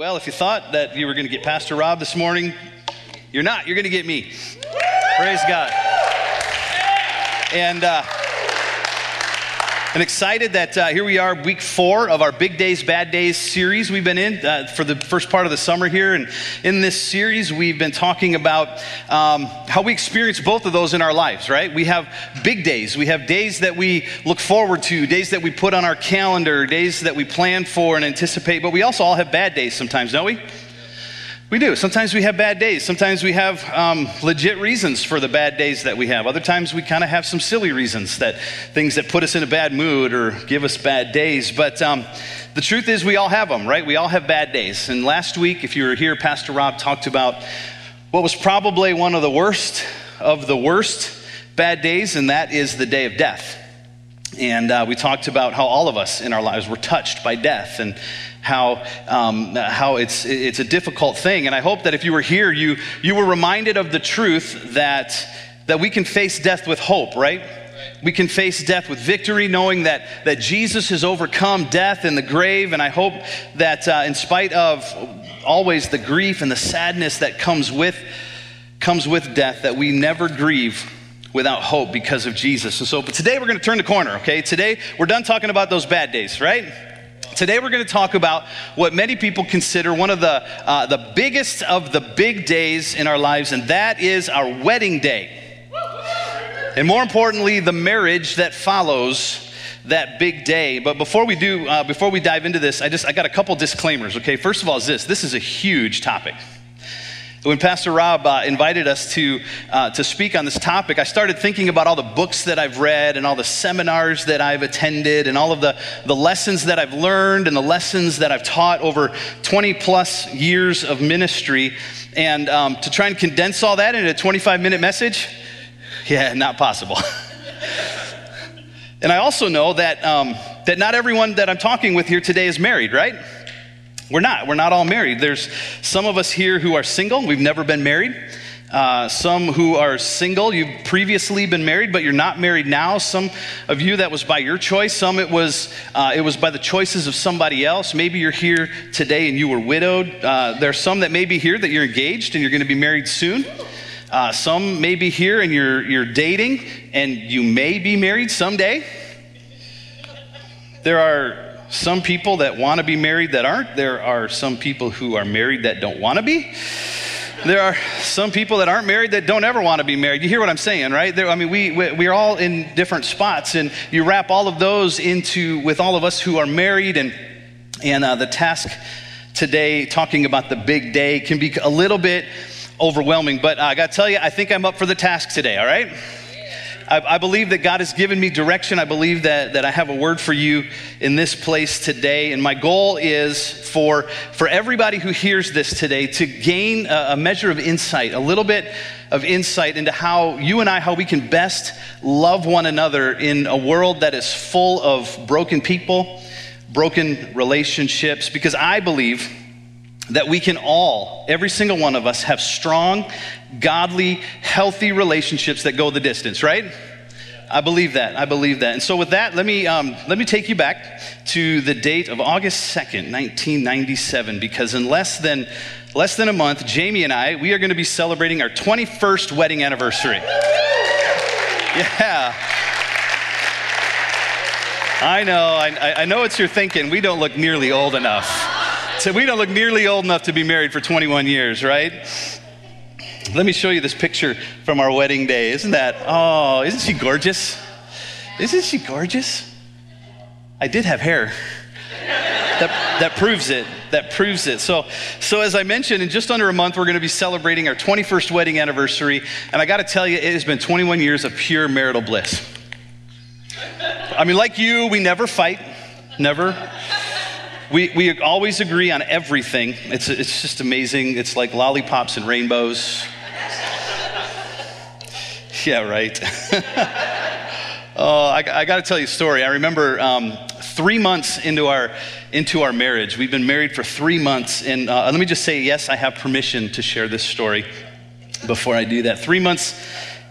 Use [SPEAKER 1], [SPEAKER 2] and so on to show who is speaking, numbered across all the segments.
[SPEAKER 1] Well, if you thought that you were going to get Pastor Rob this morning, you're not. You're going to get me. Praise God. And, uh, and excited that uh, here we are, week four of our Big Days, Bad Days series we've been in uh, for the first part of the summer here. And in this series, we've been talking about um, how we experience both of those in our lives, right? We have big days. We have days that we look forward to, days that we put on our calendar, days that we plan for and anticipate. But we also all have bad days sometimes, don't we? We do. Sometimes we have bad days. Sometimes we have um, legit reasons for the bad days that we have. Other times we kind of have some silly reasons that things that put us in a bad mood or give us bad days. But um, the truth is, we all have them, right? We all have bad days. And last week, if you were here, Pastor Rob talked about what was probably one of the worst of the worst bad days, and that is the day of death. And uh, we talked about how all of us in our lives were touched by death and how, um, how it's, it's a difficult thing. And I hope that if you were here, you, you were reminded of the truth that, that we can face death with hope, right? We can face death with victory, knowing that, that Jesus has overcome death and the grave. And I hope that, uh, in spite of always the grief and the sadness that comes with, comes with death, that we never grieve without hope because of Jesus. And so, but today we're going to turn the corner, okay? Today we're done talking about those bad days, right? Today we're going to talk about what many people consider one of the, uh, the biggest of the big days in our lives, and that is our wedding day. And more importantly, the marriage that follows that big day. But before we do, uh, before we dive into this, I just I got a couple disclaimers. Okay, first of all, is this this is a huge topic. When Pastor Rob uh, invited us to, uh, to speak on this topic, I started thinking about all the books that I've read and all the seminars that I've attended and all of the, the lessons that I've learned and the lessons that I've taught over 20 plus years of ministry. And um, to try and condense all that into a 25 minute message, yeah, not possible. and I also know that, um, that not everyone that I'm talking with here today is married, right? We're not. We're not all married. There's some of us here who are single. We've never been married. Uh, some who are single, you've previously been married, but you're not married now. Some of you that was by your choice. Some it was uh, it was by the choices of somebody else. Maybe you're here today and you were widowed. Uh, there are some that may be here that you're engaged and you're going to be married soon. Uh, some may be here and you're you're dating and you may be married someday. There are some people that want to be married that aren't. There are some people who are married that don't want to be. There are some people that aren't married that don't ever want to be married. You hear what I'm saying, right? There, I mean, we, we, we're all in different spots, and you wrap all of those into with all of us who are married, and, and uh, the task today, talking about the big day, can be a little bit overwhelming. But uh, I got to tell you, I think I'm up for the task today, all right? I, I, believe that God has given me direction. I believe that, that I have a word for you in this place today. And my goal is for, for everybody who hears this today to gain a, a measure of insight, a little bit of insight into how you and I, how we can best love one another in a world that is full of broken people, broken relationships, because I believe that we can all, every single one of us, have strong, godly, healthy relationships that go the distance, right? I believe that. I believe that. And so, with that, let me, um, let me take you back to the date of August 2nd, 1997, because in less than, less than a month, Jamie and I, we are going to be celebrating our 21st wedding anniversary. Yeah. I know, I, I know what you're thinking. We don't look nearly old enough. So we don't look nearly old enough to be married for 21 years, right? Let me show you this picture from our wedding day. Isn't that, oh, isn't she gorgeous? Isn't she gorgeous? I did have hair. that, that proves it. That proves it. So, so, as I mentioned, in just under a month, we're going to be celebrating our 21st wedding anniversary. And I got to tell you, it has been 21 years of pure marital bliss. I mean, like you, we never fight, never. We, we always agree on everything. It's, it's just amazing. It's like lollipops and rainbows. yeah, right. oh, I, I got to tell you a story. I remember um, three months into our, into our marriage. We've been married for three months. And uh, let me just say, yes, I have permission to share this story before I do that. Three months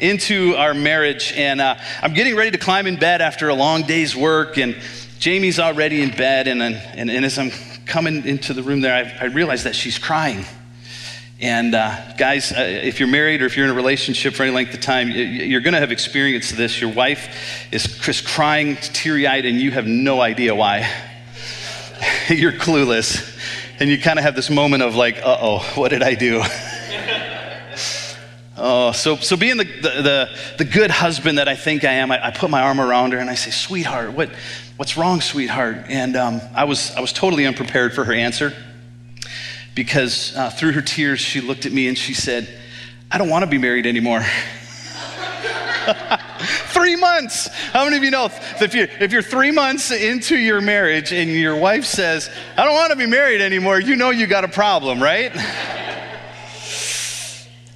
[SPEAKER 1] into our marriage, and uh, I'm getting ready to climb in bed after a long day's work. And Jamie's already in bed, and, and, and as I'm coming into the room there, I, I realized that she's crying. And uh, guys, uh, if you're married or if you're in a relationship for any length of time, you're going to have experienced this. Your wife is just crying, teary eyed, and you have no idea why. you're clueless. And you kind of have this moment of like, uh oh, what did I do? Oh, so, so being the, the, the, the, good husband that I think I am, I, I, put my arm around her and I say, sweetheart, what, what's wrong, sweetheart? And um, I, was, I was totally unprepared for her answer because uh, through her tears, she looked at me and she said, I don't want to be married anymore. three months. How many of you know if you're, if you're three months into your marriage and your wife says, I don't want to be married anymore, you know you got a problem, right?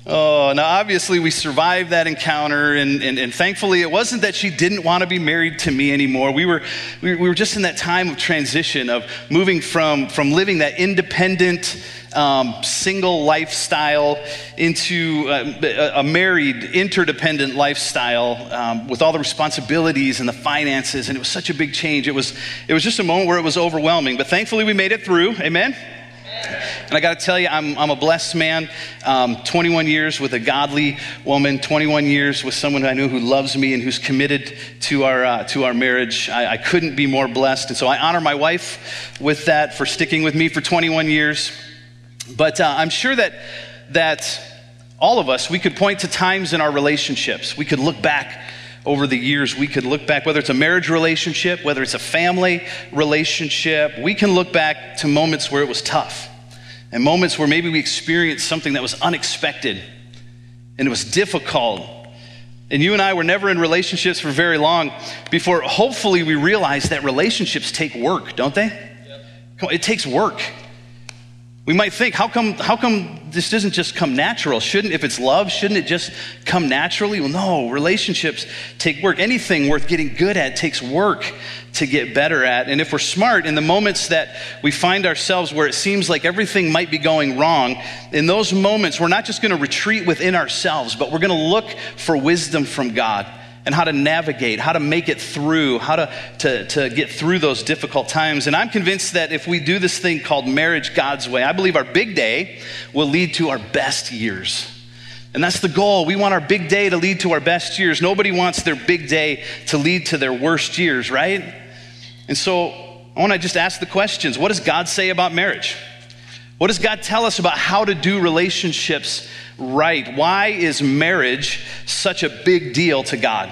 [SPEAKER 1] Oh, now obviously we survived that encounter, and, and, and, thankfully it wasn't that she didn't want to be married to me anymore. We were, we, we were just in that time of transition, of moving from, from living that independent, um, single lifestyle into uh, a married, interdependent lifestyle um, with all the responsibilities and the finances, and it was such a big change. It was, it was just a moment where it was overwhelming, but thankfully we made it through. Amen? And I got to tell you, I'm, I'm a blessed man. Um, 21 years with a godly woman, 21 years with someone I know who loves me and who's committed to our, uh, to our marriage. I, I couldn't be more blessed. And so I honor my wife with that for sticking with me for 21 years. But uh, I'm sure that, that all of us, we could point to times in our relationships. We could look back over the years, we could look back, whether it's a marriage relationship, whether it's a family relationship, we can look back to moments where it was tough and moments where maybe we experienced something that was unexpected and it was difficult. And you and I were never in relationships for very long before hopefully we realize that relationships take work, don't they? Yep. It takes work. We might think, how come, how come this doesn't just come natural? Shouldn't, if it's love, shouldn't it just come naturally? Well, no, relationships take work. Anything worth getting good at takes work to get better at. And if we're smart, in the moments that we find ourselves where it seems like everything might be going wrong, in those moments, we're not just going to retreat within ourselves, but we're going to look for wisdom from God and how to navigate, how to make it through, how to, to, to get through those difficult times. And I'm convinced that if we do this thing called marriage God's way, I believe our big day will lead to our best years. And that's the goal. We want our big day to lead to our best years. Nobody wants their big day to lead to their worst years, right? And so I want to just ask the questions What does God say about marriage? What does God tell us about how to do relationships right? Why is marriage such a big deal to God?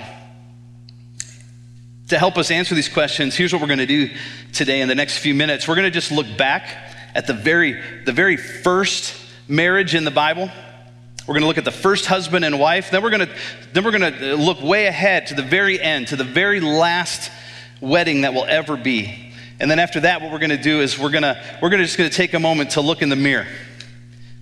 [SPEAKER 1] To help us answer these questions, here's what we're going to do today in the next few minutes. We're going to just look back at the very, the very first marriage in the Bible. We're going to look at the first husband and wife. Then we're going to, then we're going to look way ahead to the very end, to the very last wedding that will ever be. And then after that, what we're going to do is we're going to, we're going to just going to take a moment to look in the mirror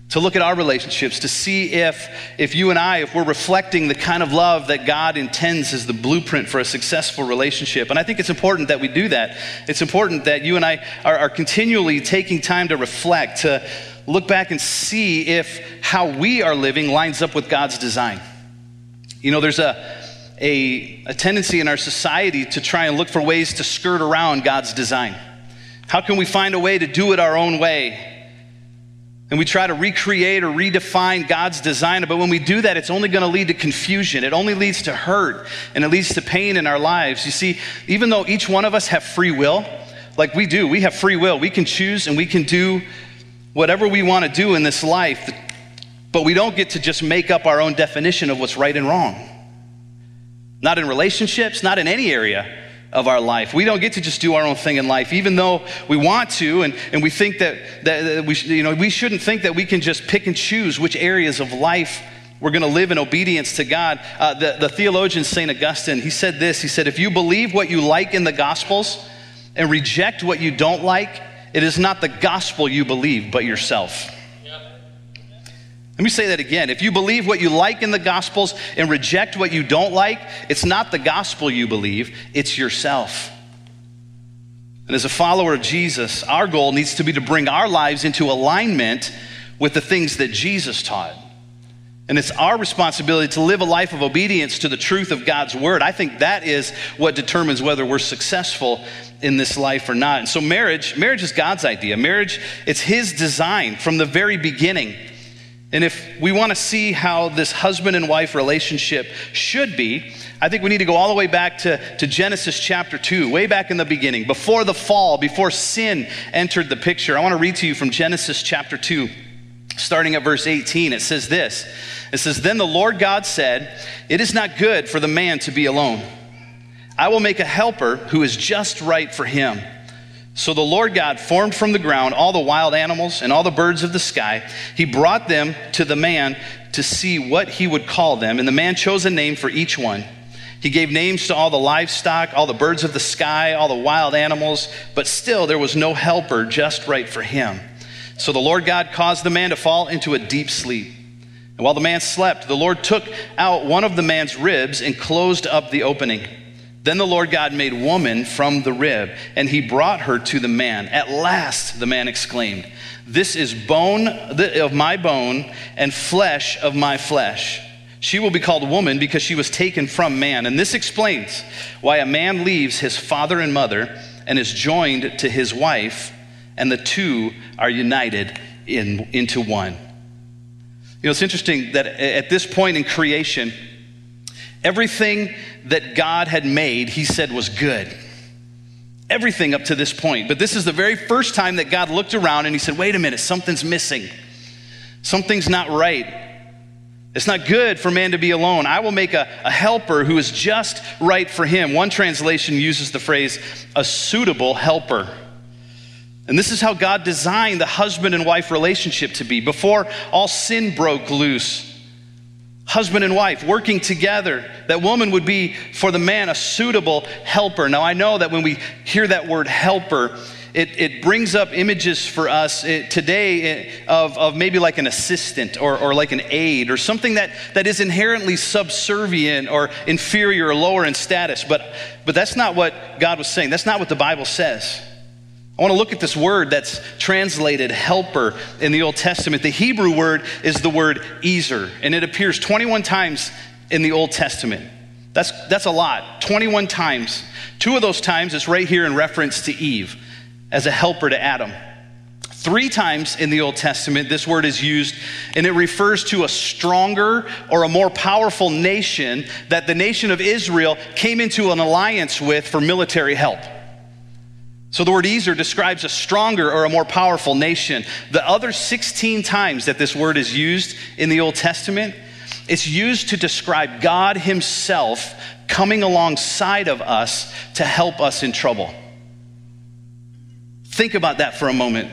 [SPEAKER 1] to look at our relationships to see if if you and I if we're reflecting the kind of love that God intends as the blueprint for a successful relationship. And I think it's important that we do that. It's important that you and I are, are continually taking time to reflect to look back and see if how we are living lines up with God's design. You know there's a a, a tendency in our society to try and look for ways to skirt around God's design. How can we find a way to do it our own way and we try to recreate or redefine God's design. But when we do that, it's only going to lead to confusion. It only leads to hurt and it leads to pain in our lives. You see, even though each one of us have free will, like we do, we have free will. We can choose and we can do whatever we want to do in this life. But we don't get to just make up our own definition of what's right and wrong. Not in relationships, not in any area of our life. We don't get to just do our own thing in life, even though we want to, and, and we think that, that, we, you know, we shouldn't think that we can just pick and choose which areas of life we're going to live in obedience to God. Uh, the, the theologian St. Augustine, he said this He said, If you believe what you like in the Gospels and reject what you don't like, it is not the gospel you believe, but yourself. Let me say that again. If you believe what you like in the Gospels and reject what you don't like, it's not the gospel you believe, it's yourself. And as a follower of Jesus, our goal needs to be to bring our lives into alignment with the things that Jesus taught. And it's our responsibility to live a life of obedience to the truth of God's word. I think that is what determines whether we're successful in this life or not. And so marriage, marriage is God's idea. Marriage, it's his design from the very beginning. And if we want to see how this husband and wife relationship should be, I think we need to go all the way back to, to Genesis chapter 2, way back in the beginning, before the fall, before sin entered the picture. I want to read to you from Genesis chapter 2, starting at verse 18. It says this It says, Then the Lord God said, It is not good for the man to be alone. I will make a helper who is just right for him. So the Lord God formed from the ground all the wild animals and all the birds of the sky. He brought them to the man to see what he would call them, and the man chose a name for each one. He gave names to all the livestock, all the birds of the sky, all the wild animals, but still there was no helper just right for him. So the Lord God caused the man to fall into a deep sleep. And while the man slept, the Lord took out one of the man's ribs and closed up the opening. Then the Lord God made woman from the rib, and he brought her to the man. At last, the man exclaimed, This is bone of my bone and flesh of my flesh. She will be called woman because she was taken from man. And this explains why a man leaves his father and mother and is joined to his wife, and the two are united in, into one. You know, it's interesting that at this point in creation, Everything that God had made, he said was good. Everything up to this point. But this is the very first time that God looked around and he said, wait a minute, something's missing. Something's not right. It's not good for man to be alone. I will make a, a helper who is just right for him. One translation uses the phrase, a suitable helper. And this is how God designed the husband and wife relationship to be. Before all sin broke loose, husband and wife working together. That woman would be for the man a suitable helper. Now, I know that when we hear that word helper, it, it brings up images for us it, eh, today eh, of, of maybe like an assistant or, or like an aide or something that, that is inherently subservient or inferior or lower in status. But, but that's not what God was saying. That's not what the Bible says. I want to look at this word that's translated helper in the Old Testament. The Hebrew word is the word ezer, and it appears 21 times in the Old Testament. That's, that's a lot, 21 times. Two of those times is right here in reference to Eve as a helper to Adam. Three times in the Old Testament, this word is used, and it refers to a stronger or a more powerful nation that the nation of Israel came into an alliance with for military help. So the word Ezer describes a stronger or a more powerful nation. The other 16 times that this word is used in the Old Testament, it's used to describe God Himself coming alongside of us to help us in trouble. Think about that for a moment.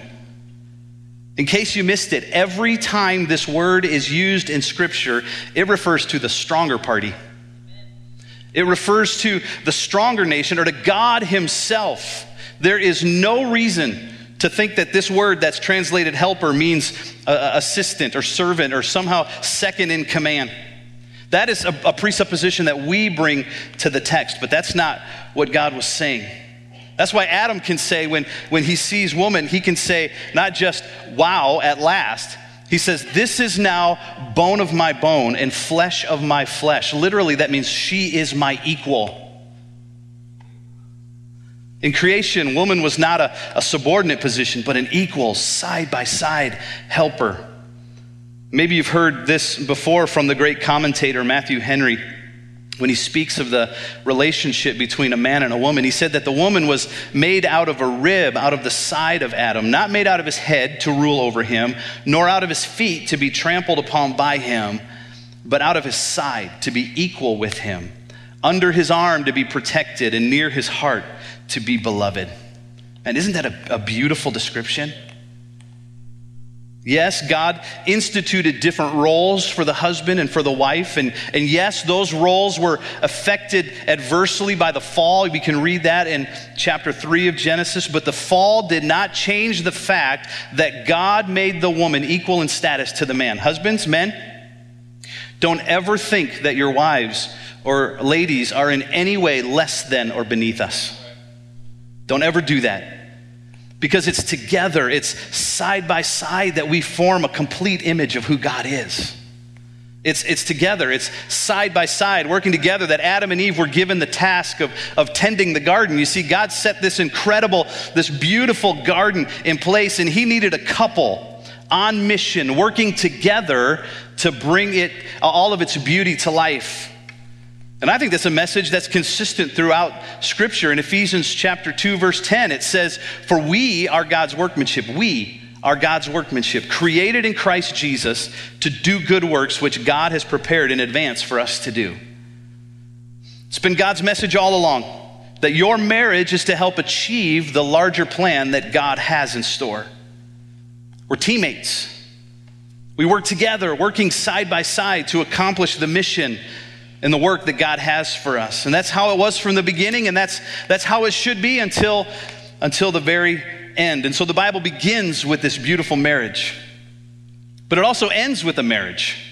[SPEAKER 1] In case you missed it, every time this word is used in Scripture, it refers to the stronger party. It refers to the stronger nation or to God Himself. There is no reason to think that this word that's translated helper means uh, assistant or servant or somehow second in command. That is a, a presupposition that we bring to the text, but that's not what God was saying. That's why Adam can say, when, when he sees woman, he can say, not just, wow, at last. He says, This is now bone of my bone and flesh of my flesh. Literally, that means she is my equal. In creation, woman was not a, a subordinate position, but an equal, side by side helper. Maybe you've heard this before from the great commentator Matthew Henry when he speaks of the relationship between a man and a woman. He said that the woman was made out of a rib, out of the side of Adam, not made out of his head to rule over him, nor out of his feet to be trampled upon by him, but out of his side to be equal with him, under his arm to be protected, and near his heart to be beloved. And isn't that a, a beautiful description? Yes, God instituted different roles for the husband and for the wife. And, and yes, those roles were affected adversely by the fall. We can read that in chapter 3 of Genesis. But the fall did not change the fact that God made the woman equal in status to the man. Husbands, men, don't ever think that your wives or ladies are in any way less than or beneath us. Don't ever do that. Because it's together, it's side by side that we form a complete image of who God is. It's, it's together, it's side by side, working together, that Adam and Eve were given the task of, of tending the garden. You see, God set this incredible, this beautiful garden in place, and He needed a couple on mission, working together to bring it, all of its beauty to life. And I think that's a message that's consistent throughout Scripture. In Ephesians chapter 2, verse 10, it says, For we are God's workmanship. We are God's workmanship, created in Christ Jesus to do good works which God has prepared in advance for us to do. It's been God's message all along that your marriage is to help achieve the larger plan that God has in store. We're teammates. We work together, working side by side to accomplish the mission and the work that God has for us. And that's how it was from the beginning, and that's, that's how it should be until, until the very end. And so the Bible begins with this beautiful marriage, but it also ends with a marriage.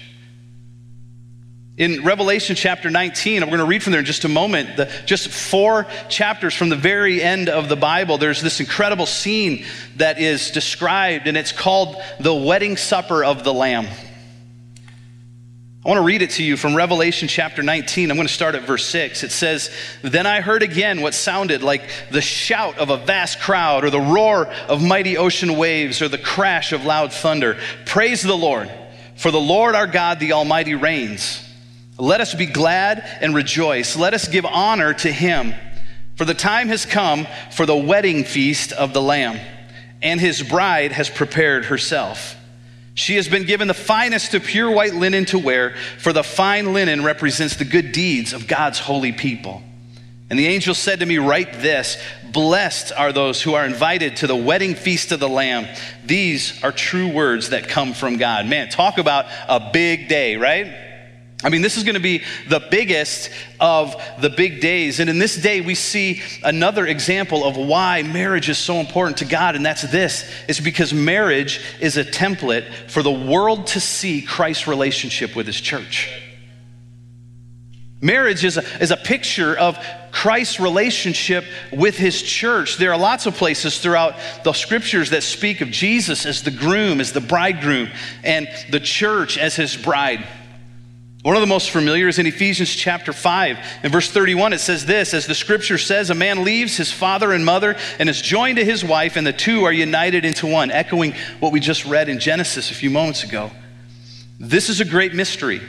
[SPEAKER 1] In Revelation chapter 19, we're going to read from there in just a moment, the, just four chapters from the very end of the Bible, there's this incredible scene that is described, and it's called the wedding supper of the Lamb. I want to read it to you from Revelation chapter 19. I'm going to start at verse 6. It says, Then I heard again what sounded like the shout of a vast crowd, or the roar of mighty ocean waves, or the crash of loud thunder. Praise the Lord, for the Lord our God, the Almighty, reigns. Let us be glad and rejoice. Let us give honor to him. For the time has come for the wedding feast of the Lamb, and his bride has prepared herself. She has been given the finest of pure white linen to wear, for the fine linen represents the good deeds of God's holy people. And the angel said to me, Write this Blessed are those who are invited to the wedding feast of the Lamb. These are true words that come from God. Man, talk about a big day, right? I mean, this is going to be the biggest of the big days. And in this day, we see another example of why marriage is so important to God, and that's this it's because marriage is a template for the world to see Christ's relationship with his church. Marriage is a, is a picture of Christ's relationship with his church. There are lots of places throughout the scriptures that speak of Jesus as the groom, as the bridegroom, and the church as his bride. One of the most familiar is in Ephesians chapter 5. In verse 31, it says this As the scripture says, a man leaves his father and mother and is joined to his wife, and the two are united into one, echoing what we just read in Genesis a few moments ago. This is a great mystery,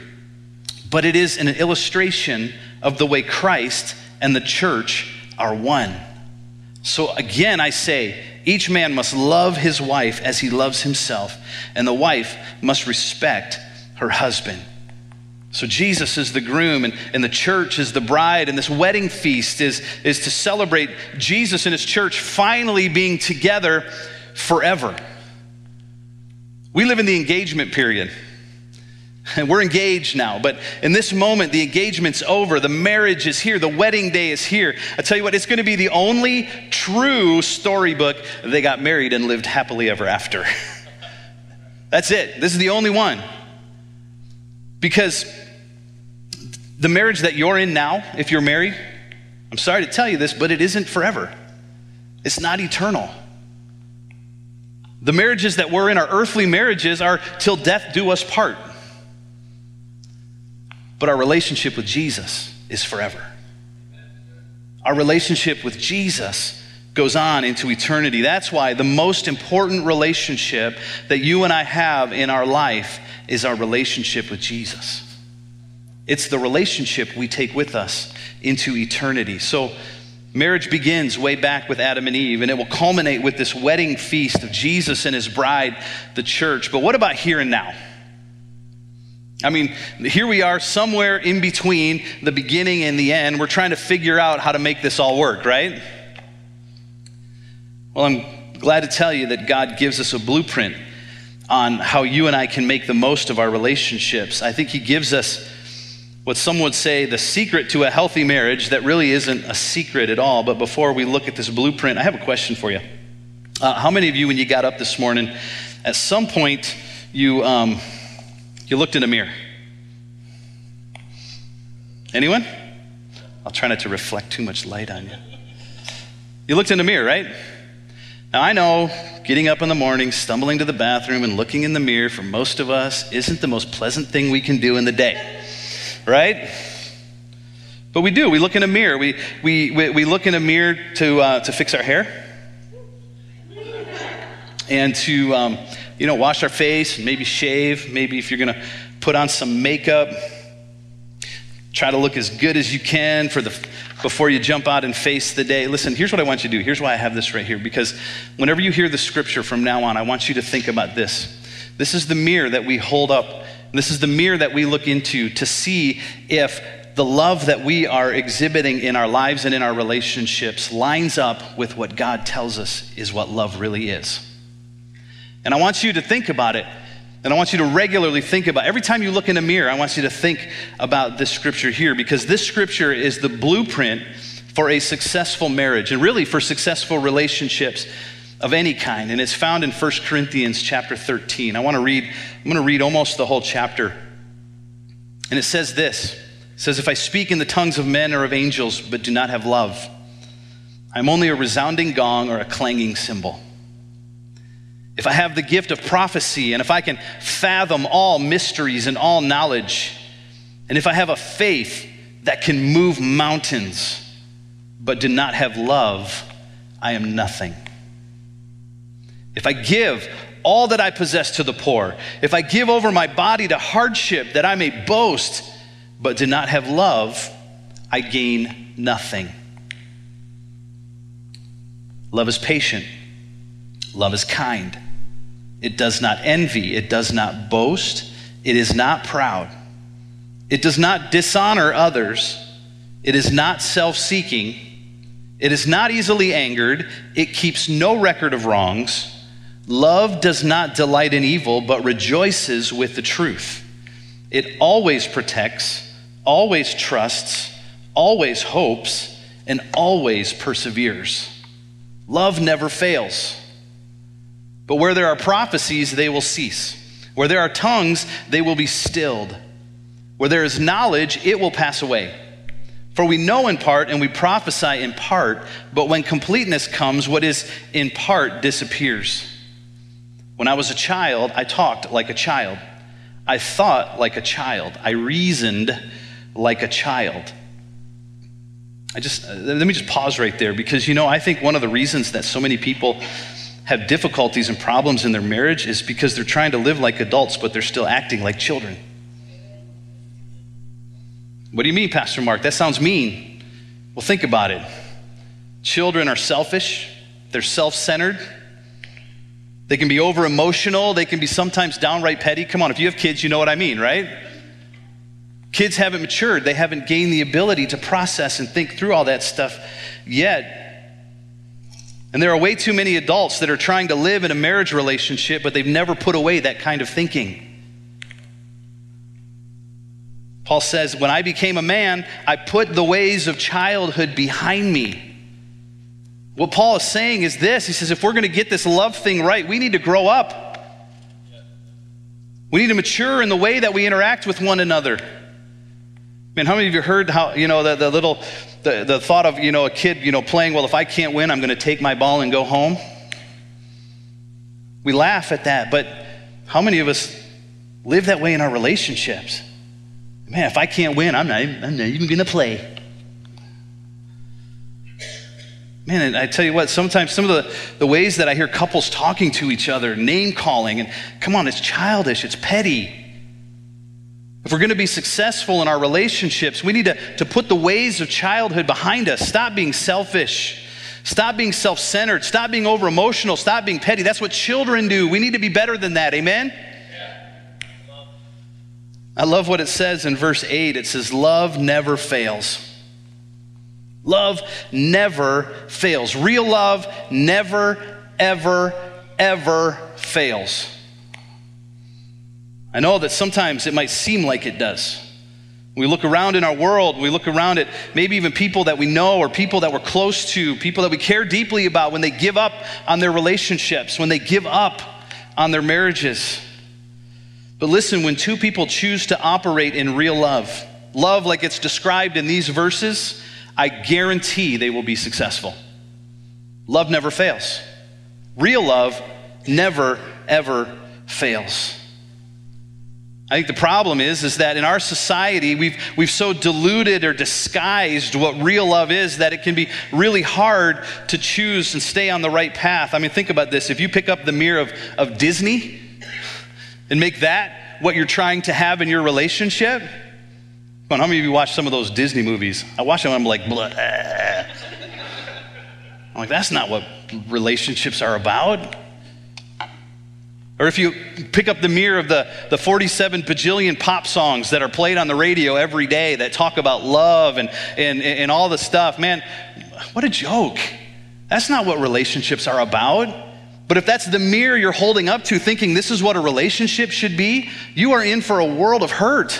[SPEAKER 1] but it is an illustration of the way Christ and the church are one. So again, I say, each man must love his wife as he loves himself, and the wife must respect her husband. So Jesus is the groom and, and the church is the bride, and this wedding feast is, is to celebrate Jesus and his church finally being together forever. We live in the engagement period. And we're engaged now, but in this moment, the engagement's over. The marriage is here. The wedding day is here. I tell you what, it's going to be the only true storybook they got married and lived happily ever after. That's it. This is the only one. Because the marriage that you're in now, if you're married, I'm sorry to tell you this, but it isn't forever. It's not eternal. The marriages that we're in, our earthly marriages, are till death do us part. But our relationship with Jesus is forever. Our relationship with Jesus goes on into eternity. That's why the most important relationship that you and I have in our life is our relationship with Jesus. It's the relationship we take with us into eternity. So, marriage begins way back with Adam and Eve, and it will culminate with this wedding feast of Jesus and his bride, the church. But what about here and now? I mean, here we are somewhere in between the beginning and the end. We're trying to figure out how to make this all work, right? Well, I'm glad to tell you that God gives us a blueprint on how you and I can make the most of our relationships. I think He gives us what some would say the secret to a healthy marriage that really isn't a secret at all. But before we look at this blueprint, I have a question for you. Uh, how many of you, when you got up this morning, at some point you, um, you looked in a mirror? Anyone? I'll try not to reflect too much light on you. You looked in the mirror, right? Now, I know getting up in the morning, stumbling to the bathroom, and looking in the mirror for most of us isn't the most pleasant thing we can do in the day, right? But we do. We look in a mirror. We, we, we, we look in a mirror to, uh, to fix our hair and to, um, you know, wash our face and maybe shave. Maybe if you're going to put on some makeup, try to look as good as you can for the before you jump out and face the day. Listen, here's what I want you to do. Here's why I have this right here because whenever you hear the scripture from now on, I want you to think about this. This is the mirror that we hold up. This is the mirror that we look into to see if the love that we are exhibiting in our lives and in our relationships lines up with what God tells us is what love really is. And I want you to think about it and I want you to regularly think about every time you look in a mirror, I want you to think about this scripture here because this scripture is the blueprint for a successful marriage and really for successful relationships of any kind. And it's found in 1 Corinthians chapter 13. I want to read, I'm going to read almost the whole chapter. And it says this. It says, If I speak in the tongues of men or of angels, but do not have love, I'm only a resounding gong or a clanging cymbal if I have the gift of prophecy, and if I can fathom all mysteries and all knowledge, and if I have a faith that can move mountains, but do not have love, I am nothing. If I give all that I possess to the poor, if I give over my body to hardship that I may boast, but do not have love, I gain nothing. Love is patient, love is kind. It does not envy. It does not boast. It is not proud. It does not dishonor others. It is not self seeking. It is not easily angered. It keeps no record of wrongs. Love does not delight in evil, but rejoices with the truth. It always protects, always trusts, always hopes, and always perseveres. Love never fails. But where there are prophecies, they will cease. Where there are tongues, they will be stilled. Where there is knowledge, it will pass away. For we know in part and we prophesy in part, but when completeness comes, what is in part disappears. When I was a child, I talked like a child. I thought like a child. I reasoned like a child. I just, uh, let me just pause right there because, you know, I think one of the reasons that so many people have difficulties and problems in their marriage is because they're trying to live like adults, but they're still acting like children. What do you mean, Pastor Mark? That sounds mean. Well, think about it. Children are selfish, they're self centered, they can be over emotional, they can be sometimes downright petty. Come on, if you have kids, you know what I mean, right? Kids haven't matured, they haven't gained the ability to process and think through all that stuff yet. And there are way too many adults that are trying to live in a marriage relationship, but they've never put away that kind of thinking. Paul says, When I became a man, I put the ways of childhood behind me. What Paul is saying is this He says, if we're going to get this love thing right, we need to grow up. We need to mature in the way that we interact with one another. Man, how many of you heard how, you know, the, the little, the, the thought of, you know, a kid, you know, playing, well, if I can't win, I'm going to take my ball and go home? We laugh at that, but how many of us live that way in our relationships? Man, if I can't win, I'm not, I'm not even going to play. Man, and I tell you what, sometimes some of the, the ways that I hear couples talking to each other, name calling, and come on, it's childish, it's petty. If we're going to be successful in our relationships, we need to, to put the ways of childhood behind us. Stop being selfish. Stop being self centered. Stop being over emotional. Stop being petty. That's what children do. We need to be better than that. Amen? I love what it says in verse 8. It says, Love never fails. Love never fails. Real love never, ever, ever fails. I know that sometimes it might seem like it does. We look around in our world, we look around at maybe even people that we know or people that we're close to, people that we care deeply about when they give up on their relationships, when they give up on their marriages. But listen, when two people choose to operate in real love, love like it's described in these verses, I guarantee they will be successful. Love never fails. Real love never, ever fails. I think the problem is, is that in our society, we've, we've so diluted or disguised what real love is that it can be really hard to choose and stay on the right path. I mean, think about this. If you pick up the mirror of, of Disney and make that what you're trying to have in your relationship, come on, how many of you watch some of those Disney movies? I watch them I'm like, Bleh. I'm like, that's not what relationships are about. Or if you pick up the mirror of the, the 47 bajillion pop songs that are played on the radio every day that talk about love and, and, and all the stuff, man, what a joke. That's not what relationships are about. But if that's the mirror you're holding up to, thinking this is what a relationship should be, you are in for a world of hurt.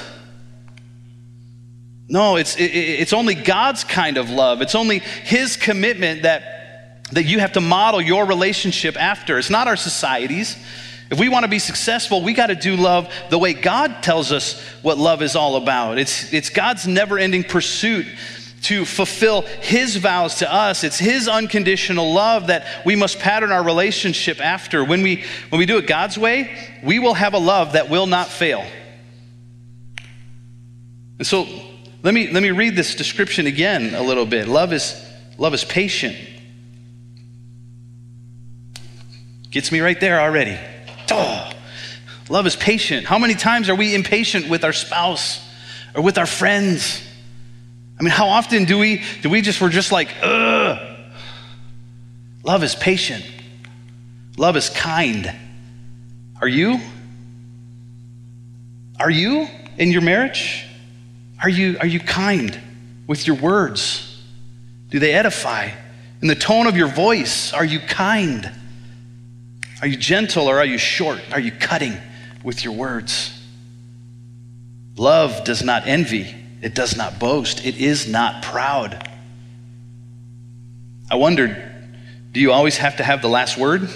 [SPEAKER 1] No, it's, it, it's only God's kind of love. It's only His commitment that, that you have to model your relationship after. It's not our society's. If we want to be successful, we got to do love the way God tells us what love is all about. It's, it's God's never ending pursuit to fulfill His vows to us. It's His unconditional love that we must pattern our relationship after. When we, when we do it God's way, we will have a love that will not fail. And so let me, let me read this description again a little bit. Love is, love is patient. Gets me right there already. Love is patient. How many times are we impatient with our spouse or with our friends? I mean, how often do we do we just we're just like, ugh. Love is patient. Love is kind. Are you? Are you in your marriage? Are you, are you kind with your words? Do they edify? In the tone of your voice, are you kind? Are you gentle or are you short? Are you cutting with your words? Love does not envy, it does not boast, it is not proud. I wondered do you always have to have the last word?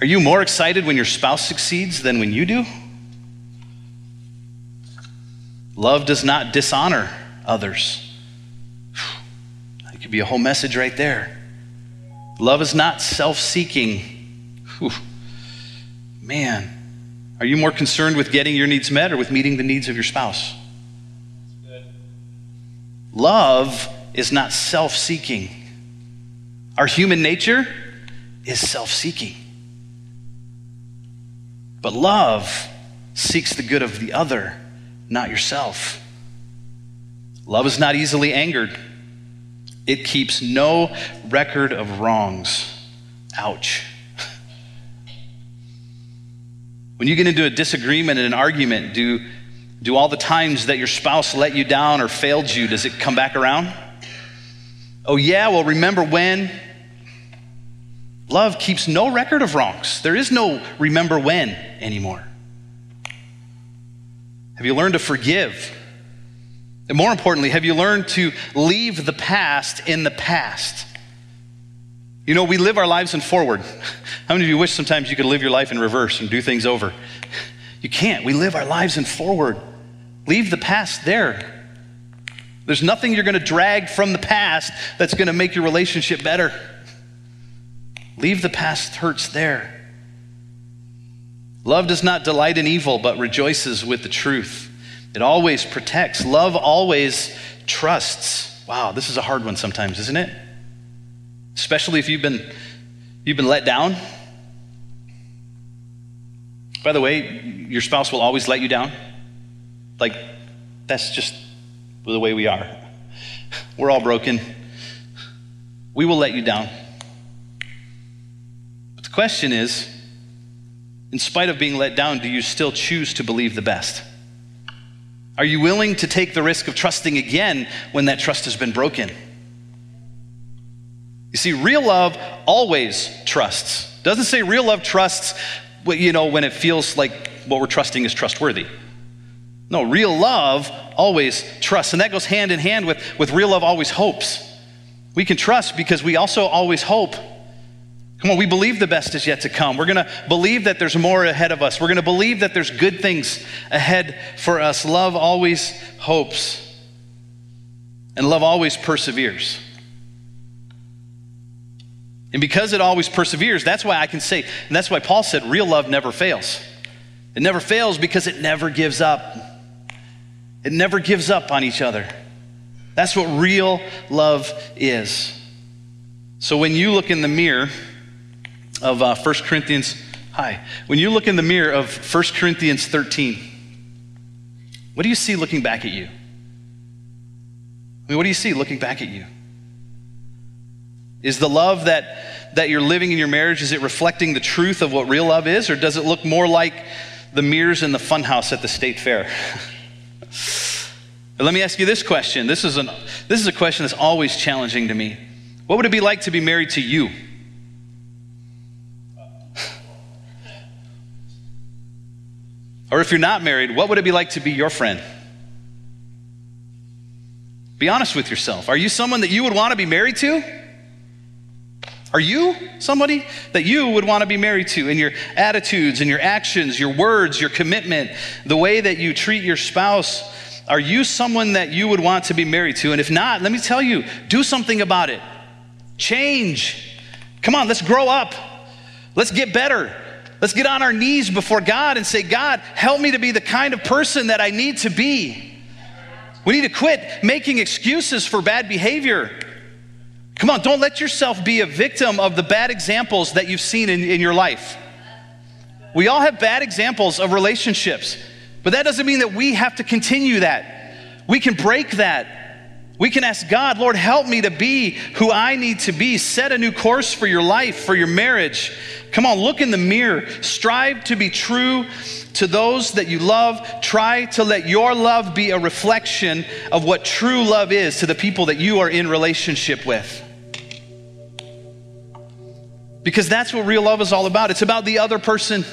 [SPEAKER 1] Are you more excited when your spouse succeeds than when you do? Love does not dishonor others. That could be a whole message right there. Love is not self seeking. Man, are you more concerned with getting your needs met or with meeting the needs of your spouse? Love is not self seeking. Our human nature is self seeking. But love seeks the good of the other, not yourself. Love is not easily angered. It keeps no record of wrongs. Ouch. When you get into a disagreement and an argument, do, do all the times that your spouse let you down or failed you, does it come back around? Oh, yeah, well, remember when? Love keeps no record of wrongs. There is no remember when anymore. Have you learned to forgive? And more importantly, have you learned to leave the past in the past? You know, we live our lives in forward. How many of you wish sometimes you could live your life in reverse and do things over? You can't. We live our lives in forward. Leave the past there. There's nothing you're going to drag from the past that's going to make your relationship better. Leave the past hurts there. Love does not delight in evil, but rejoices with the truth. It always protects. Love always trusts. Wow, this is a hard one sometimes, isn't it? Especially if you've been you've been let down. By the way, your spouse will always let you down. Like that's just the way we are. We're all broken. We will let you down. But the question is, in spite of being let down, do you still choose to believe the best? Are you willing to take the risk of trusting again when that trust has been broken? You see, real love always trusts. Doesn't say real love trusts, you know, when it feels like what we're trusting is trustworthy. No, real love always trusts. And that goes hand in hand with, with real love always hopes. We can trust because we also always hope. Come on, we believe the best is yet to come. We're going to believe that there's more ahead of us. We're going to believe that there's good things ahead for us. Love always hopes, and love always perseveres. And because it always perseveres, that's why I can say, and that's why Paul said, real love never fails. It never fails because it never gives up. It never gives up on each other. That's what real love is. So when you look in the mirror of uh, 1 Corinthians, hi, when you look in the mirror of 1 Corinthians 13, what do you see looking back at you? I mean, what do you see looking back at you? Is the love that, that you're living in your marriage, is it reflecting the truth of what real love is, or does it look more like the mirrors in the funhouse at the state fair? let me ask you this question. This is, an, this is a question that's always challenging to me. What would it be like to be married to you? Or if you're not married, what would it be like to be your friend? Be honest with yourself. Are you someone that you would want to be married to? Are you somebody that you would want to be married to in your attitudes and your actions, your words, your commitment, the way that you treat your spouse? Are you someone that you would want to be married to? And if not, let me tell you, do something about it. Change. Come on, let's grow up. Let's get better. Let's get on our knees before God and say, God, help me to be the kind of person that I need to be. We need to quit making excuses for bad behavior. Come on, don't let yourself be a victim of the bad examples that you've seen in, in your life. We all have bad examples of relationships, but that doesn't mean that we have to continue that. We can break that. We can ask God, Lord, help me to be who I need to be. Set a new course for your life, for your marriage. Come on, look in the mirror. Strive to be true to those that you love. Try to let your love be a reflection of what true love is to the people that you are in relationship with. Because that's what real love is all about. It's about the other person,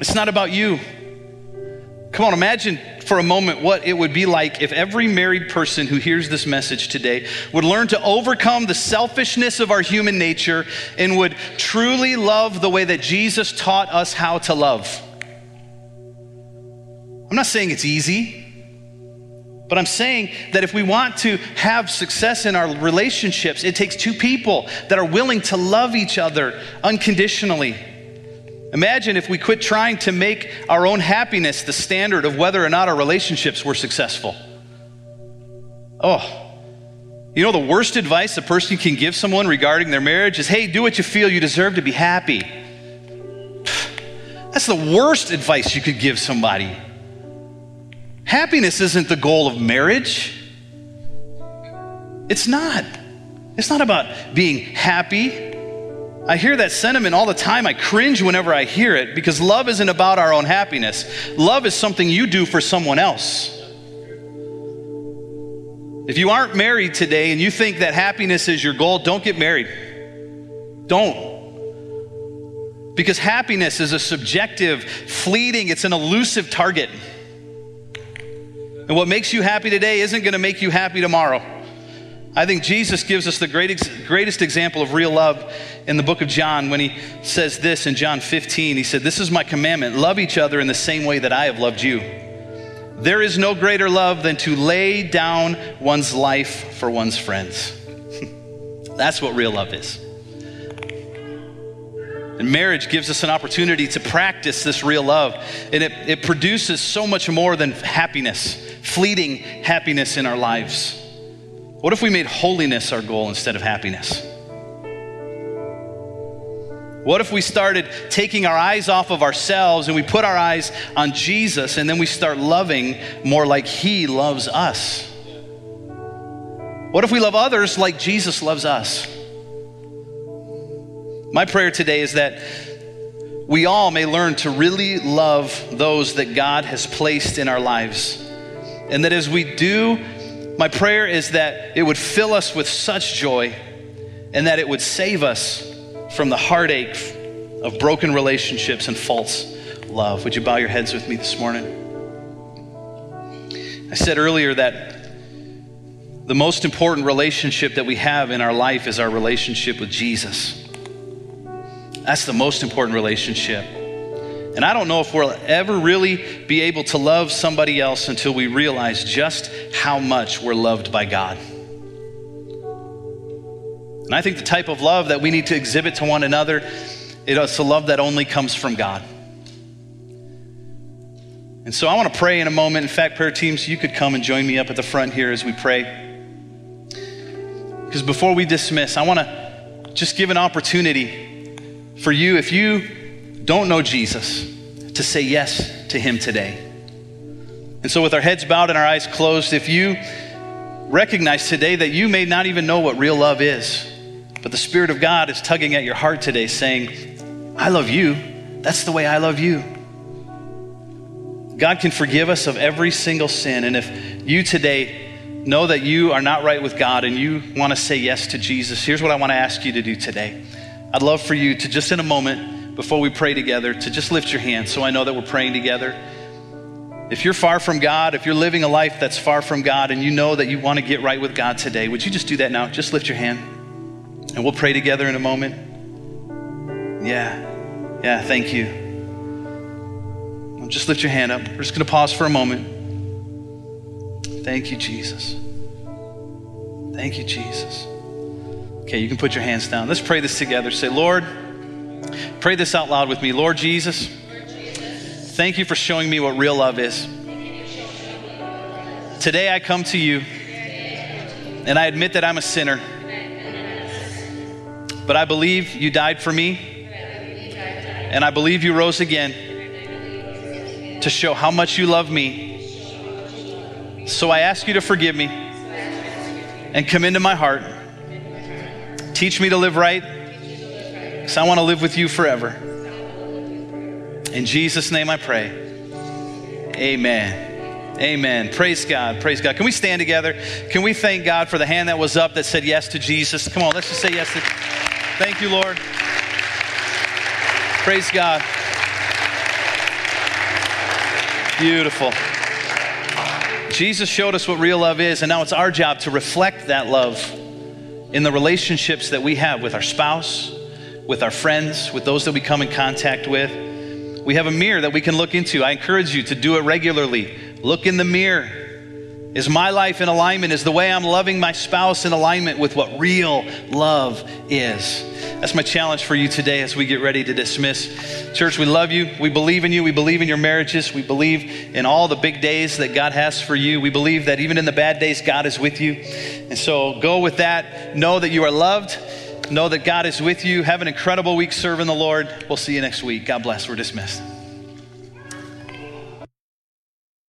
[SPEAKER 1] it's not about you. Come on, imagine for a moment what it would be like if every married person who hears this message today would learn to overcome the selfishness of our human nature and would truly love the way that Jesus taught us how to love. I'm not saying it's easy. But I'm saying that if we want to have success in our relationships, it takes two people that are willing to love each other unconditionally. Imagine if we quit trying to make our own happiness the standard of whether or not our relationships were successful. Oh, you know, the worst advice a person can give someone regarding their marriage is hey, do what you feel you deserve to be happy. That's the worst advice you could give somebody. Happiness isn't the goal of marriage. It's not. It's not about being happy. I hear that sentiment all the time. I cringe whenever I hear it because love isn't about our own happiness. Love is something you do for someone else. If you aren't married today and you think that happiness is your goal, don't get married. Don't. Because happiness is a subjective, fleeting, it's an elusive target. And what makes you happy today isn't going to make you happy tomorrow. I think Jesus gives us the greatest, greatest example of real love in the book of John when he says this in John 15. He said, This is my commandment love each other in the same way that I have loved you. There is no greater love than to lay down one's life for one's friends. That's what real love is. And marriage gives us an opportunity to practice this real love. And it, it produces so much more than happiness, fleeting happiness in our lives. What if we made holiness our goal instead of happiness? What if we started taking our eyes off of ourselves and we put our eyes on Jesus and then we start loving more like He loves us? What if we love others like Jesus loves us? My prayer today is that we all may learn to really love those that God has placed in our lives. And that as we do, my prayer is that it would fill us with such joy and that it would save us from the heartache of broken relationships and false love. Would you bow your heads with me this morning? I said earlier that the most important relationship that we have in our life is our relationship with Jesus. That's the most important relationship. And I don't know if we'll ever really be able to love somebody else until we realize just how much we're loved by God. And I think the type of love that we need to exhibit to one another is a love that only comes from God. And so I want to pray in a moment. In fact, prayer teams, you could come and join me up at the front here as we pray. Because before we dismiss, I want to just give an opportunity for you, if you don't know Jesus, to say yes to him today. And so, with our heads bowed and our eyes closed, if you recognize today that you may not even know what real love is, but the Spirit of God is tugging at your heart today, saying, I love you. That's the way I love you. God can forgive us of every single sin. And if you today know that you are not right with God and you want to say yes to Jesus, here's what I want to ask you to do today. I'd love for you to just in a moment, before we pray together, to just lift your hand so I know that we're praying together. If you're far from God, if you're living a life that's far from God and you know that you want to get right with God today, would you just do that now? Just lift your hand and we'll pray together in a moment. Yeah. Yeah, thank you. Just lift your hand up. We're just going to pause for a moment. Thank you, Jesus. Thank you, Jesus. Okay, you can put your hands down. Let's pray this together. Say, Lord, pray this out loud with me. Lord Jesus, thank you for showing me what real love is. Today I come to you and I admit that I'm a sinner. But I believe you died for me and I believe you rose again to show how much you love me. So I ask you to forgive me and come into my heart. Teach me to live right because I want to live with you forever. In Jesus' name I pray. Amen. Amen. Praise God. Praise God. Can we stand together? Can we thank God for the hand that was up that said yes to Jesus? Come on, let's just say yes to Thank you, Lord. Praise God. Beautiful. Jesus showed us what real love is, and now it's our job to reflect that love in the relationships that we have with our spouse, with our friends, with those that we come in contact with. We have a mirror that we can look into. I encourage you to do it regularly. Look in the mirror is my life in alignment? Is the way I'm loving my spouse in alignment with what real love is? That's my challenge for you today as we get ready to dismiss. Church, we love you. We believe in you. We believe in your marriages. We believe in all the big days that God has for you. We believe that even in the bad days, God is with you. And so go with that. Know that you are loved. Know that God is with you. Have an incredible week serving the Lord. We'll see you next week. God bless. We're dismissed.